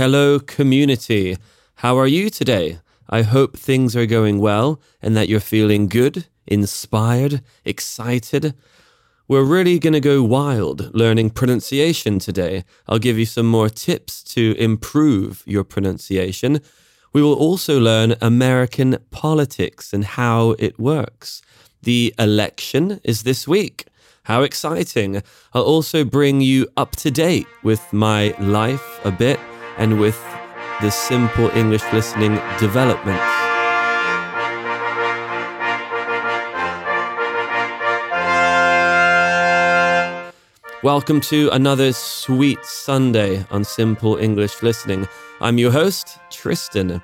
Hello, community. How are you today? I hope things are going well and that you're feeling good, inspired, excited. We're really going to go wild learning pronunciation today. I'll give you some more tips to improve your pronunciation. We will also learn American politics and how it works. The election is this week. How exciting! I'll also bring you up to date with my life a bit and with the simple English listening developments. Welcome to another sweet Sunday on Simple English Listening. I'm your host, Tristan.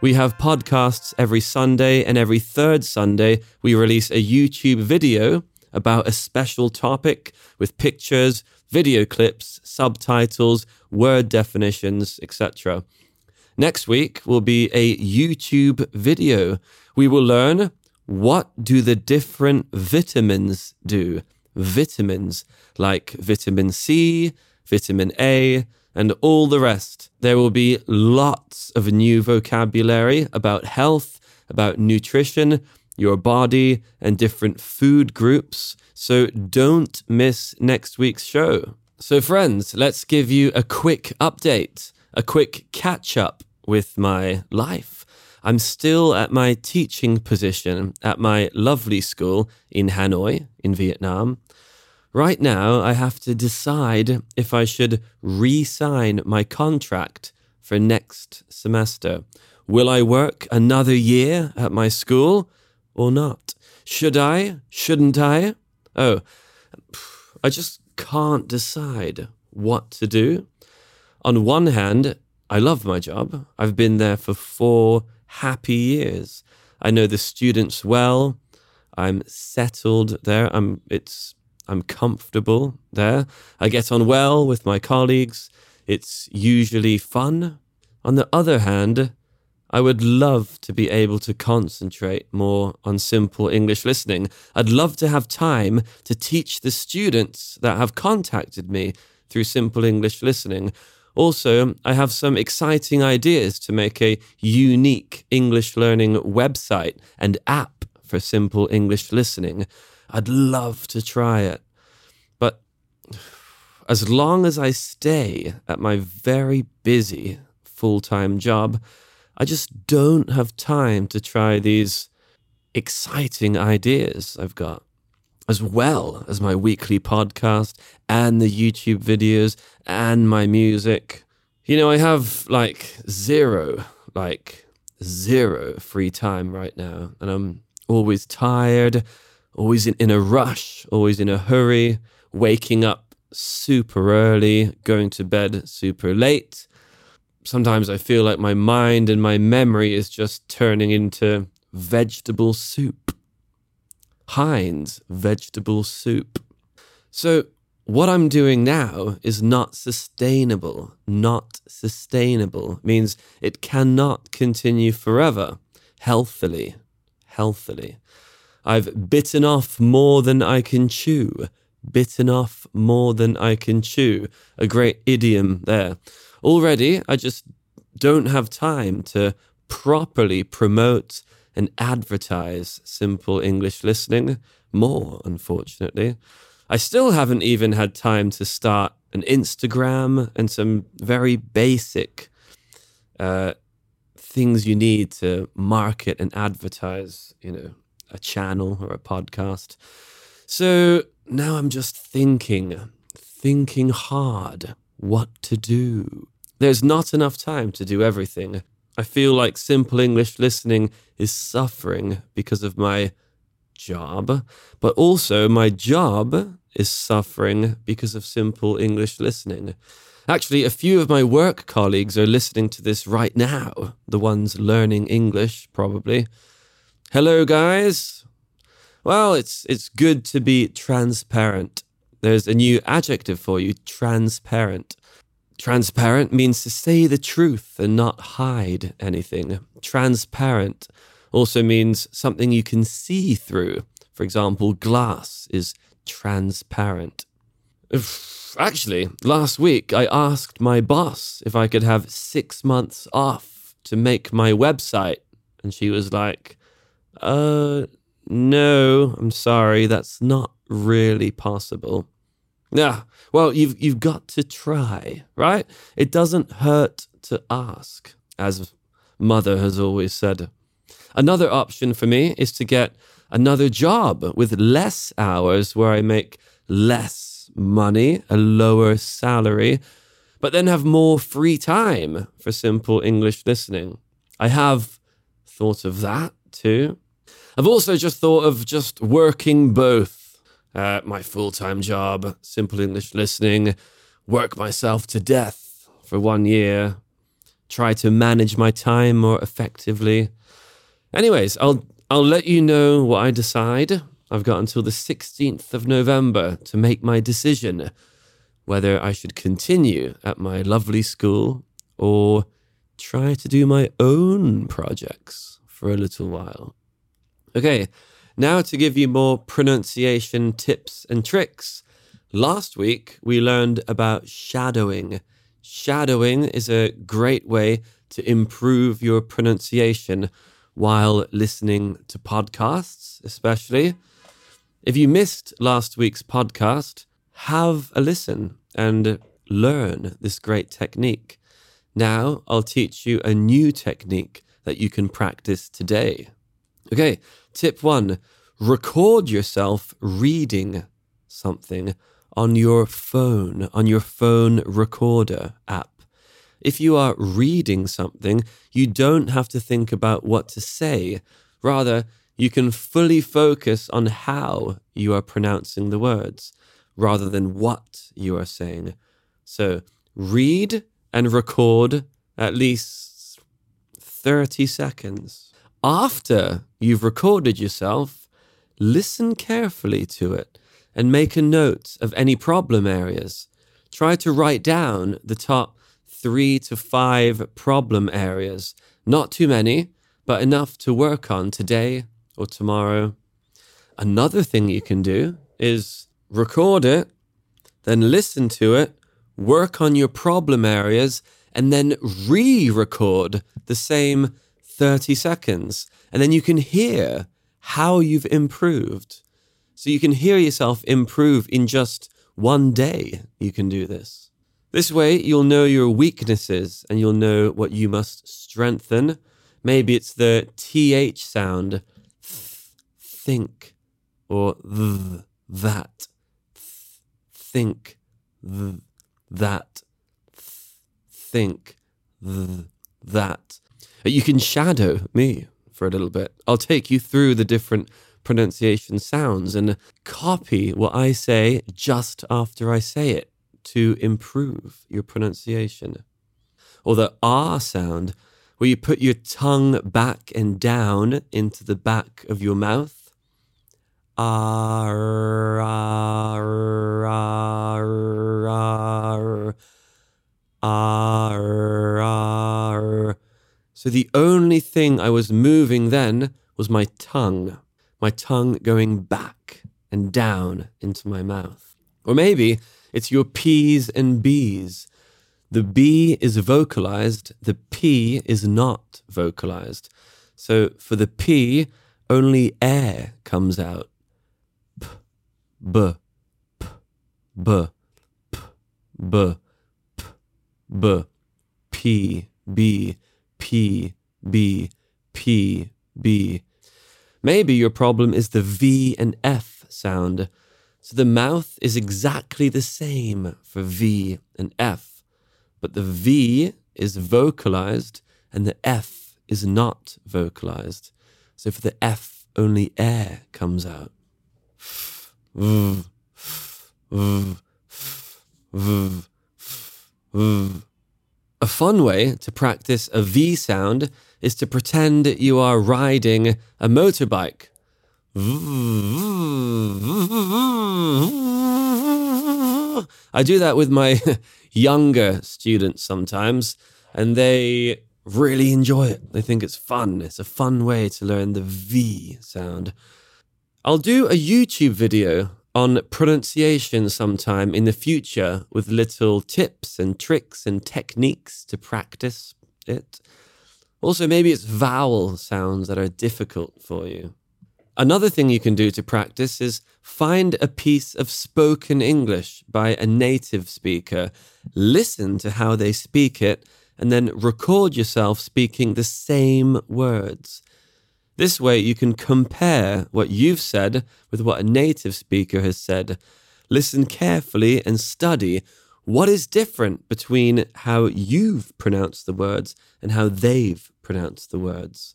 We have podcasts every Sunday, and every third Sunday, we release a YouTube video about a special topic with pictures, video clips, subtitles, word definitions, etc. Next week will be a YouTube video. We will learn what do the different vitamins do? Vitamins like vitamin C, vitamin A, and all the rest. There will be lots of new vocabulary about health, about nutrition, your body, and different food groups. So don't miss next week's show. So, friends, let's give you a quick update, a quick catch up with my life. I'm still at my teaching position at my lovely school in Hanoi, in Vietnam. Right now, I have to decide if I should re sign my contract for next semester. Will I work another year at my school or not? Should I? Shouldn't I? Oh, I just can't decide what to do. On one hand, I love my job. I've been there for four happy years. I know the students well. I'm settled there. I'm it's I'm comfortable there. I get on well with my colleagues. It's usually fun. On the other hand, I would love to be able to concentrate more on simple English listening. I'd love to have time to teach the students that have contacted me through simple English listening. Also, I have some exciting ideas to make a unique English learning website and app for simple English listening. I'd love to try it. But as long as I stay at my very busy full time job, I just don't have time to try these exciting ideas I've got, as well as my weekly podcast and the YouTube videos and my music. You know, I have like zero, like zero free time right now, and I'm always tired always in, in a rush, always in a hurry, waking up super early, going to bed super late. Sometimes I feel like my mind and my memory is just turning into vegetable soup. Heinz vegetable soup. So, what I'm doing now is not sustainable. Not sustainable means it cannot continue forever, healthily. Healthily. I've bitten off more than I can chew. Bitten off more than I can chew. A great idiom there. Already, I just don't have time to properly promote and advertise simple English listening more, unfortunately. I still haven't even had time to start an Instagram and some very basic uh, things you need to market and advertise, you know, a channel or a podcast. So now I'm just thinking, thinking hard what to do. There's not enough time to do everything. I feel like simple English listening is suffering because of my job, but also my job is suffering because of simple English listening. Actually, a few of my work colleagues are listening to this right now, the ones learning English, probably. Hello, guys. Well, it's it's good to be transparent. There's a new adjective for you: transparent. Transparent means to say the truth and not hide anything. Transparent also means something you can see through. For example, glass is transparent. Actually, last week I asked my boss if I could have six months off to make my website. And she was like, uh, no, I'm sorry, that's not really possible. Yeah, well, you've, you've got to try, right? It doesn't hurt to ask, as mother has always said. Another option for me is to get another job with less hours where I make less money, a lower salary, but then have more free time for simple English listening. I have thought of that too. I've also just thought of just working both. Uh, my full time job, simple English listening, work myself to death for one year, try to manage my time more effectively. Anyways, I'll I'll let you know what I decide I've got until the 16th of November to make my decision whether I should continue at my lovely school or try to do my own projects for a little while. Okay, now to give you more pronunciation tips and tricks. Last week we learned about shadowing. Shadowing is a great way to improve your pronunciation while listening to podcasts, especially. If you missed last week's podcast, have a listen and learn this great technique. Now I'll teach you a new technique that you can practice today. Okay, tip one record yourself reading something on your phone, on your phone recorder app. If you are reading something, you don't have to think about what to say. Rather, you can fully focus on how you are pronouncing the words rather than what you are saying. So read and record at least 30 seconds. After you've recorded yourself, listen carefully to it and make a note of any problem areas. Try to write down the top three to five problem areas, not too many, but enough to work on today or tomorrow. Another thing you can do is record it, then listen to it, work on your problem areas, and then re record the same 30 seconds. And then you can hear how you've improved. So you can hear yourself improve in just one day. You can do this. This way, you'll know your weaknesses and you'll know what you must strengthen. Maybe it's the TH sound th, think or th, that th, think th, that th, think th, that you can shadow me for a little bit i'll take you through the different pronunciation sounds and copy what i say just after i say it to improve your pronunciation or the r sound where you put your tongue back and down into the back of your mouth R, R, R, R, R. So the only thing I was moving then was my tongue, my tongue going back and down into my mouth. Or maybe it's your P's and B's. The B is vocalized, the P is not vocalized. So for the P, only air comes out b, p, b, p, b, p, b, p, b, p, b, p, b. Maybe your problem is the V and F sound. So the mouth is exactly the same for V and F, but the V is vocalized and the F is not vocalized. So for the F, only air comes out. A fun way to practice a V sound is to pretend you are riding a motorbike. I do that with my younger students sometimes, and they really enjoy it. They think it's fun. It's a fun way to learn the V sound. I'll do a YouTube video on pronunciation sometime in the future with little tips and tricks and techniques to practice it. Also, maybe it's vowel sounds that are difficult for you. Another thing you can do to practice is find a piece of spoken English by a native speaker, listen to how they speak it, and then record yourself speaking the same words. This way, you can compare what you've said with what a native speaker has said. Listen carefully and study what is different between how you've pronounced the words and how they've pronounced the words.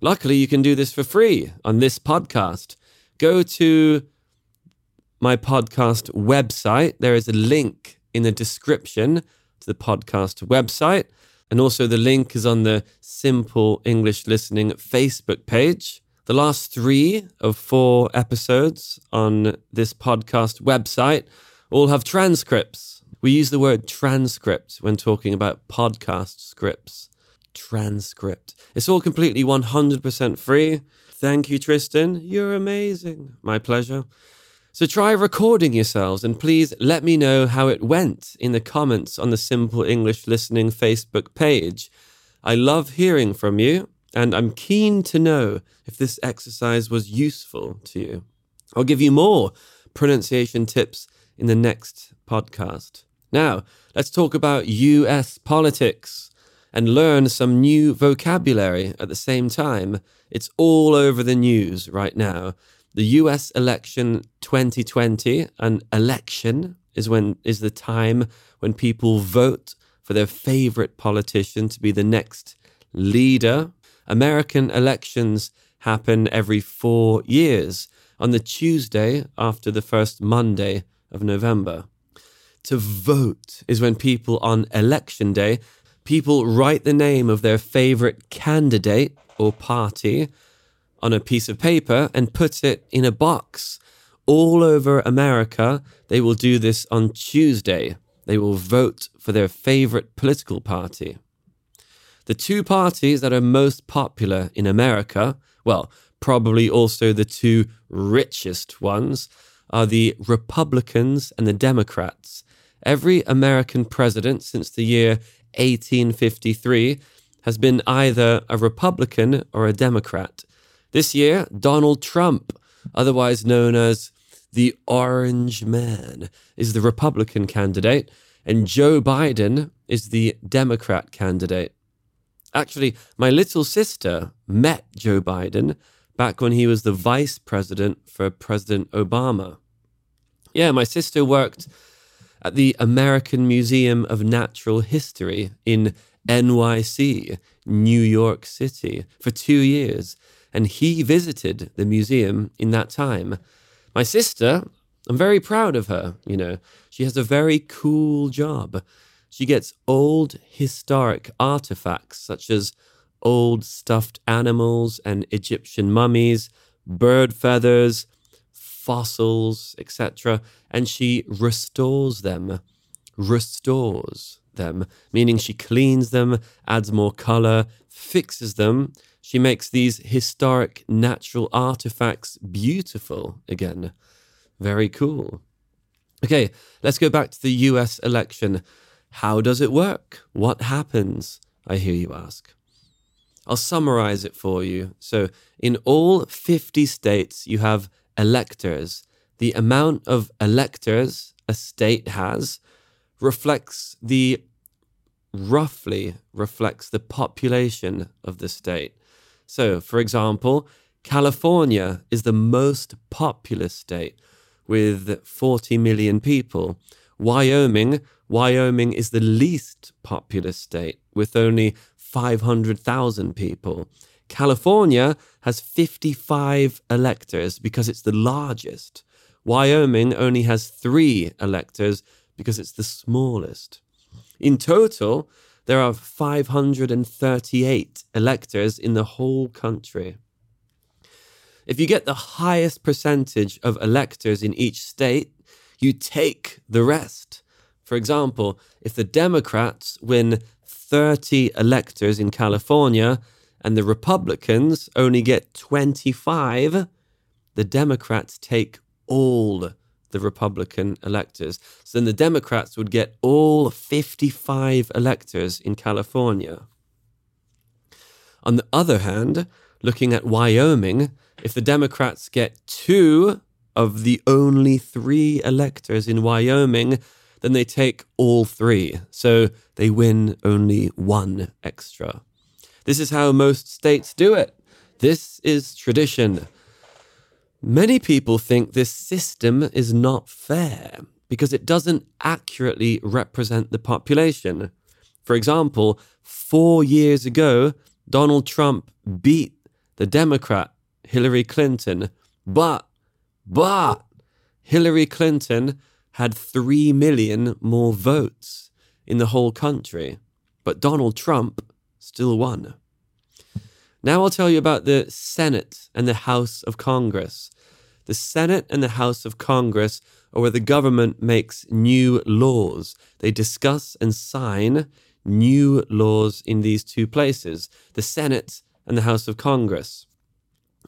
Luckily, you can do this for free on this podcast. Go to my podcast website. There is a link in the description to the podcast website. And also, the link is on the Simple English Listening Facebook page. The last three of four episodes on this podcast website all have transcripts. We use the word transcript when talking about podcast scripts transcript. It's all completely 100% free. Thank you, Tristan. You're amazing. My pleasure. So try recording yourselves and please let me know how it went in the comments on the Simple English Listening Facebook page. I love hearing from you and I'm keen to know if this exercise was useful to you. I'll give you more pronunciation tips in the next podcast. Now, let's talk about US politics and learn some new vocabulary at the same time. It's all over the news right now. The US election 2020, an election is when is the time when people vote for their favorite politician to be the next leader. American elections happen every 4 years on the Tuesday after the first Monday of November. To vote is when people on election day people write the name of their favorite candidate or party on a piece of paper and put it in a box. All over America, they will do this on Tuesday. They will vote for their favorite political party. The two parties that are most popular in America, well, probably also the two richest ones, are the Republicans and the Democrats. Every American president since the year 1853 has been either a Republican or a Democrat. This year, Donald Trump, otherwise known as the Orange Man, is the Republican candidate, and Joe Biden is the Democrat candidate. Actually, my little sister met Joe Biden back when he was the vice president for President Obama. Yeah, my sister worked at the American Museum of Natural History in NYC, New York City, for two years, and he visited the museum in that time. My sister, I'm very proud of her, you know. She has a very cool job. She gets old historic artifacts such as old stuffed animals and Egyptian mummies, bird feathers, fossils, etc., and she restores them. Restores them, meaning she cleans them, adds more color, fixes them. She makes these historic natural artifacts beautiful again. Very cool. Okay, let's go back to the US election. How does it work? What happens? I hear you ask. I'll summarize it for you. So, in all 50 states, you have electors. The amount of electors a state has reflects the roughly reflects the population of the state. So, for example, California is the most populous state with 40 million people. Wyoming, Wyoming is the least populous state with only 500,000 people. California has 55 electors because it's the largest. Wyoming only has three electors because it's the smallest. In total, there are 538 electors in the whole country. If you get the highest percentage of electors in each state, you take the rest. For example, if the Democrats win 30 electors in California, and the Republicans only get 25, the Democrats take all the Republican electors. So then the Democrats would get all 55 electors in California. On the other hand, looking at Wyoming, if the Democrats get two of the only three electors in Wyoming, then they take all three. So they win only one extra. This is how most states do it. This is tradition. Many people think this system is not fair because it doesn't accurately represent the population. For example, four years ago, Donald Trump beat the Democrat Hillary Clinton, but, but Hillary Clinton had 3 million more votes in the whole country, but Donald Trump still won. Now I'll tell you about the Senate and the House of Congress. The Senate and the House of Congress are where the government makes new laws. They discuss and sign new laws in these two places the Senate and the House of Congress.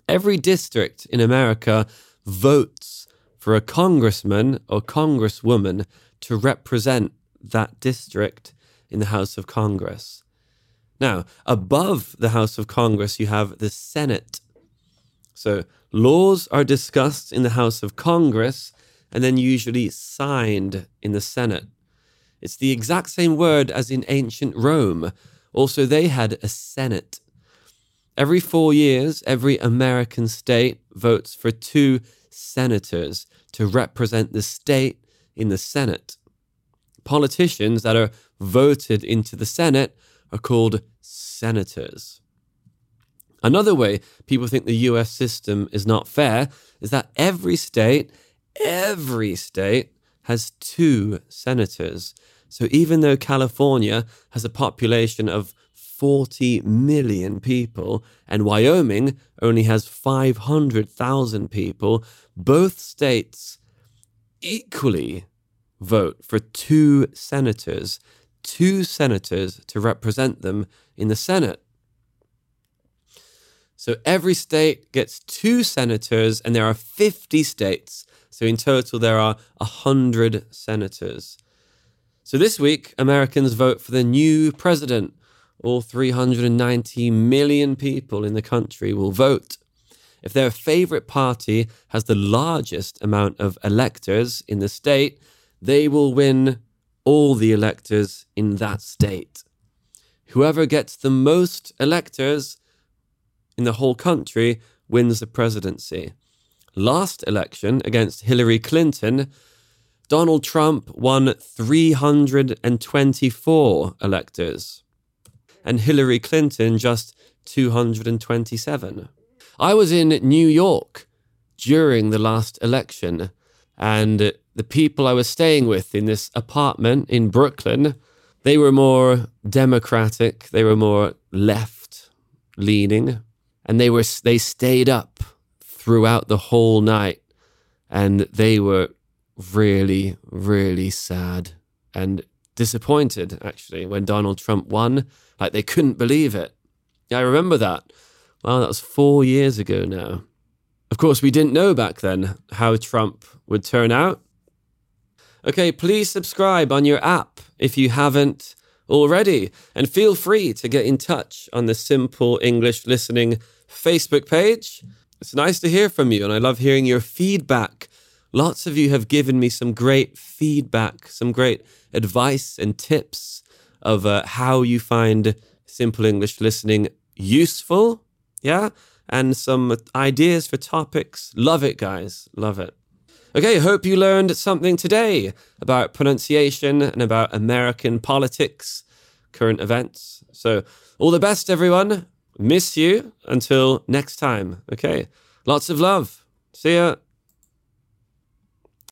Every district in America votes for a congressman or congresswoman to represent that district in the House of Congress. Now, above the House of Congress, you have the Senate. So, laws are discussed in the House of Congress and then usually signed in the Senate. It's the exact same word as in ancient Rome. Also, they had a Senate. Every four years, every American state votes for two senators to represent the state in the Senate. Politicians that are voted into the Senate are called senators. Another way people think the US system is not fair is that every state, every state has two senators. So even though California has a population of 40 million people and Wyoming only has 500,000 people, both states equally vote for two senators two senators to represent them in the Senate. So every state gets two senators, and there are 50 states. So in total, there are 100 senators. So this week, Americans vote for the new president. All 390 million people in the country will vote. If their favorite party has the largest amount of electors in the state, they will win all the electors in that state. Whoever gets the most electors in the whole country wins the presidency. Last election against Hillary Clinton, Donald Trump won 324 electors, and Hillary Clinton just 227. I was in New York during the last election, and the people I was staying with in this apartment in Brooklyn, they were more democratic, they were more left leaning, and they were they stayed up throughout the whole night and they were really really sad and disappointed actually when Donald Trump won, like they couldn't believe it. Yeah, I remember that. Well, that was 4 years ago now. Of course, we didn't know back then how Trump would turn out. Okay, please subscribe on your app if you haven't already. And feel free to get in touch on the Simple English Listening Facebook page. It's nice to hear from you, and I love hearing your feedback. Lots of you have given me some great feedback, some great advice and tips of uh, how you find Simple English Listening useful. Yeah. And some ideas for topics. Love it, guys. Love it. Okay, hope you learned something today about pronunciation and about American politics, current events. So, all the best, everyone. Miss you until next time. Okay, lots of love. See ya.